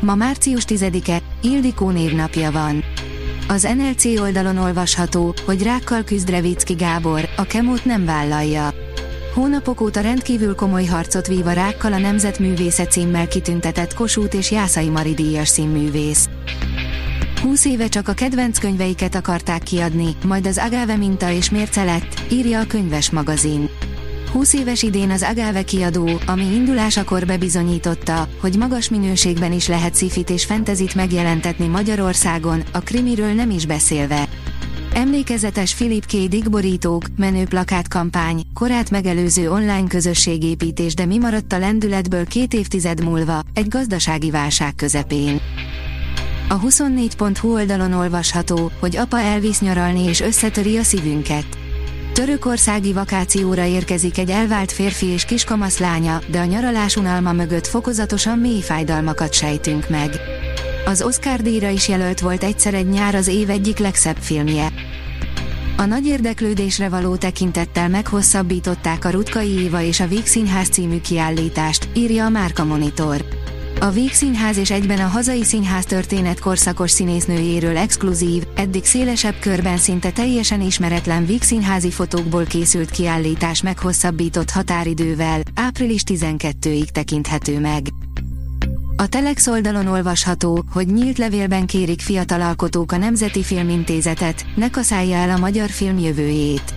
Ma március 10-e, Ildikó névnapja van. Az NLC oldalon olvasható, hogy rákkal küzd Revicki Gábor, a kemót nem vállalja. Hónapok óta rendkívül komoly harcot vív a rákkal a Nemzetművésze címmel kitüntetett Kossuth és Jászai Mari díjas színművész. 20 éve csak a kedvenc könyveiket akarták kiadni, majd az Agave minta és mérce lett, írja a könyves magazin. 20 éves idén az Agave kiadó, ami indulásakor bebizonyította, hogy magas minőségben is lehet szifit és fentezit megjelentetni Magyarországon, a krimiről nem is beszélve. Emlékezetes Philip K. Dick borítók, menő plakátkampány, korát megelőző online közösségépítés de mi maradt a lendületből két évtized múlva, egy gazdasági válság közepén. A 24.hu oldalon olvasható, hogy apa elvisz nyaralni és összetöri a szívünket. Törökországi vakációra érkezik egy elvált férfi és kiskamasz lánya, de a nyaralás unalma mögött fokozatosan mély fájdalmakat sejtünk meg. Az Oscar díjra is jelölt volt egyszer egy nyár az év egyik legszebb filmje. A nagy érdeklődésre való tekintettel meghosszabbították a Rutkai Éva és a Víg Színház című kiállítást, írja a Márka Monitor. A Víg Színház és egyben a hazai színház történet korszakos színésznőjéről exkluzív, eddig szélesebb körben szinte teljesen ismeretlen Víg Színházi fotókból készült kiállítás meghosszabbított határidővel, április 12-ig tekinthető meg. A Telex oldalon olvasható, hogy nyílt levélben kérik fiatal alkotók a Nemzeti Filmintézetet, ne kaszálja el a magyar film jövőjét.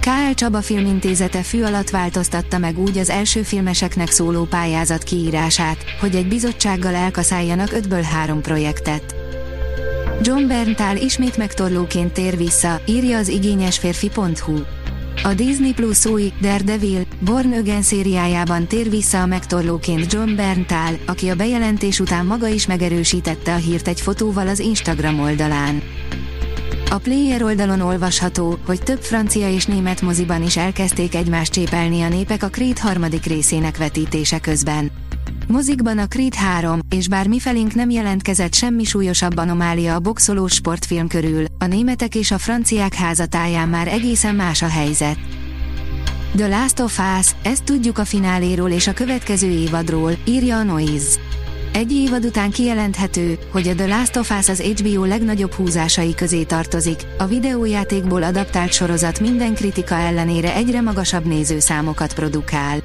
K.L. Csaba Filmintézete fű alatt változtatta meg úgy az első filmeseknek szóló pályázat kiírását, hogy egy bizottsággal elkaszáljanak ötből három projektet. John Berntal ismét megtorlóként tér vissza, írja az igényesférfi.hu. A Disney Plus új Daredevil, Born Again szériájában tér vissza a megtorlóként John Berntal, aki a bejelentés után maga is megerősítette a hírt egy fotóval az Instagram oldalán. A player oldalon olvasható, hogy több francia és német moziban is elkezdték egymást csépelni a népek a Creed harmadik részének vetítése közben. Mozikban a Creed 3, és bár mifelénk nem jelentkezett semmi súlyosabb anomália a boxolós sportfilm körül, a németek és a franciák házatáján már egészen más a helyzet. The Last of Us, ezt tudjuk a fináléról és a következő évadról, írja a Noise. Egy évad után kijelenthető, hogy a The Last of Us az HBO legnagyobb húzásai közé tartozik, a videójátékból adaptált sorozat minden kritika ellenére egyre magasabb nézőszámokat produkál.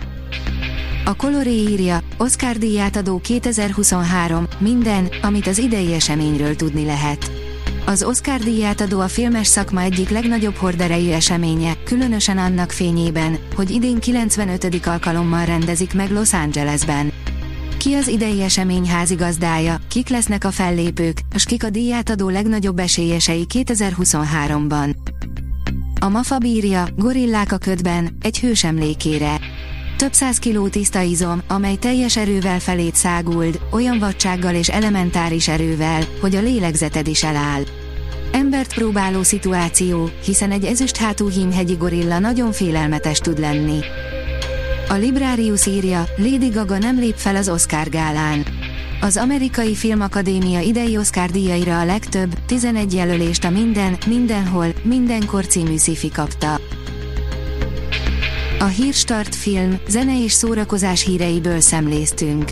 A Coloré írja, Oscar díját adó 2023, minden, amit az idei eseményről tudni lehet. Az Oscar díját adó a filmes szakma egyik legnagyobb horderejű eseménye, különösen annak fényében, hogy idén 95. alkalommal rendezik meg Los Angelesben. Ki az idei esemény házigazdája, kik lesznek a fellépők, és kik a díját adó legnagyobb esélyesei 2023-ban. A MAFA bírja, gorillák a ködben, egy hős emlékére. Több száz kiló tiszta izom, amely teljes erővel felét száguld, olyan vadsággal és elementáris erővel, hogy a lélegzeted is eláll. Embert próbáló szituáció, hiszen egy ezüst hátú hímhegyi gorilla nagyon félelmetes tud lenni. A Librarius írja, Lady Gaga nem lép fel az Oscar gálán. Az amerikai filmakadémia idei Oscar díjaira a legtöbb, 11 jelölést a Minden, Mindenhol, Mindenkor című szifi kapta. A Hírstart film, zene és szórakozás híreiből szemléztünk.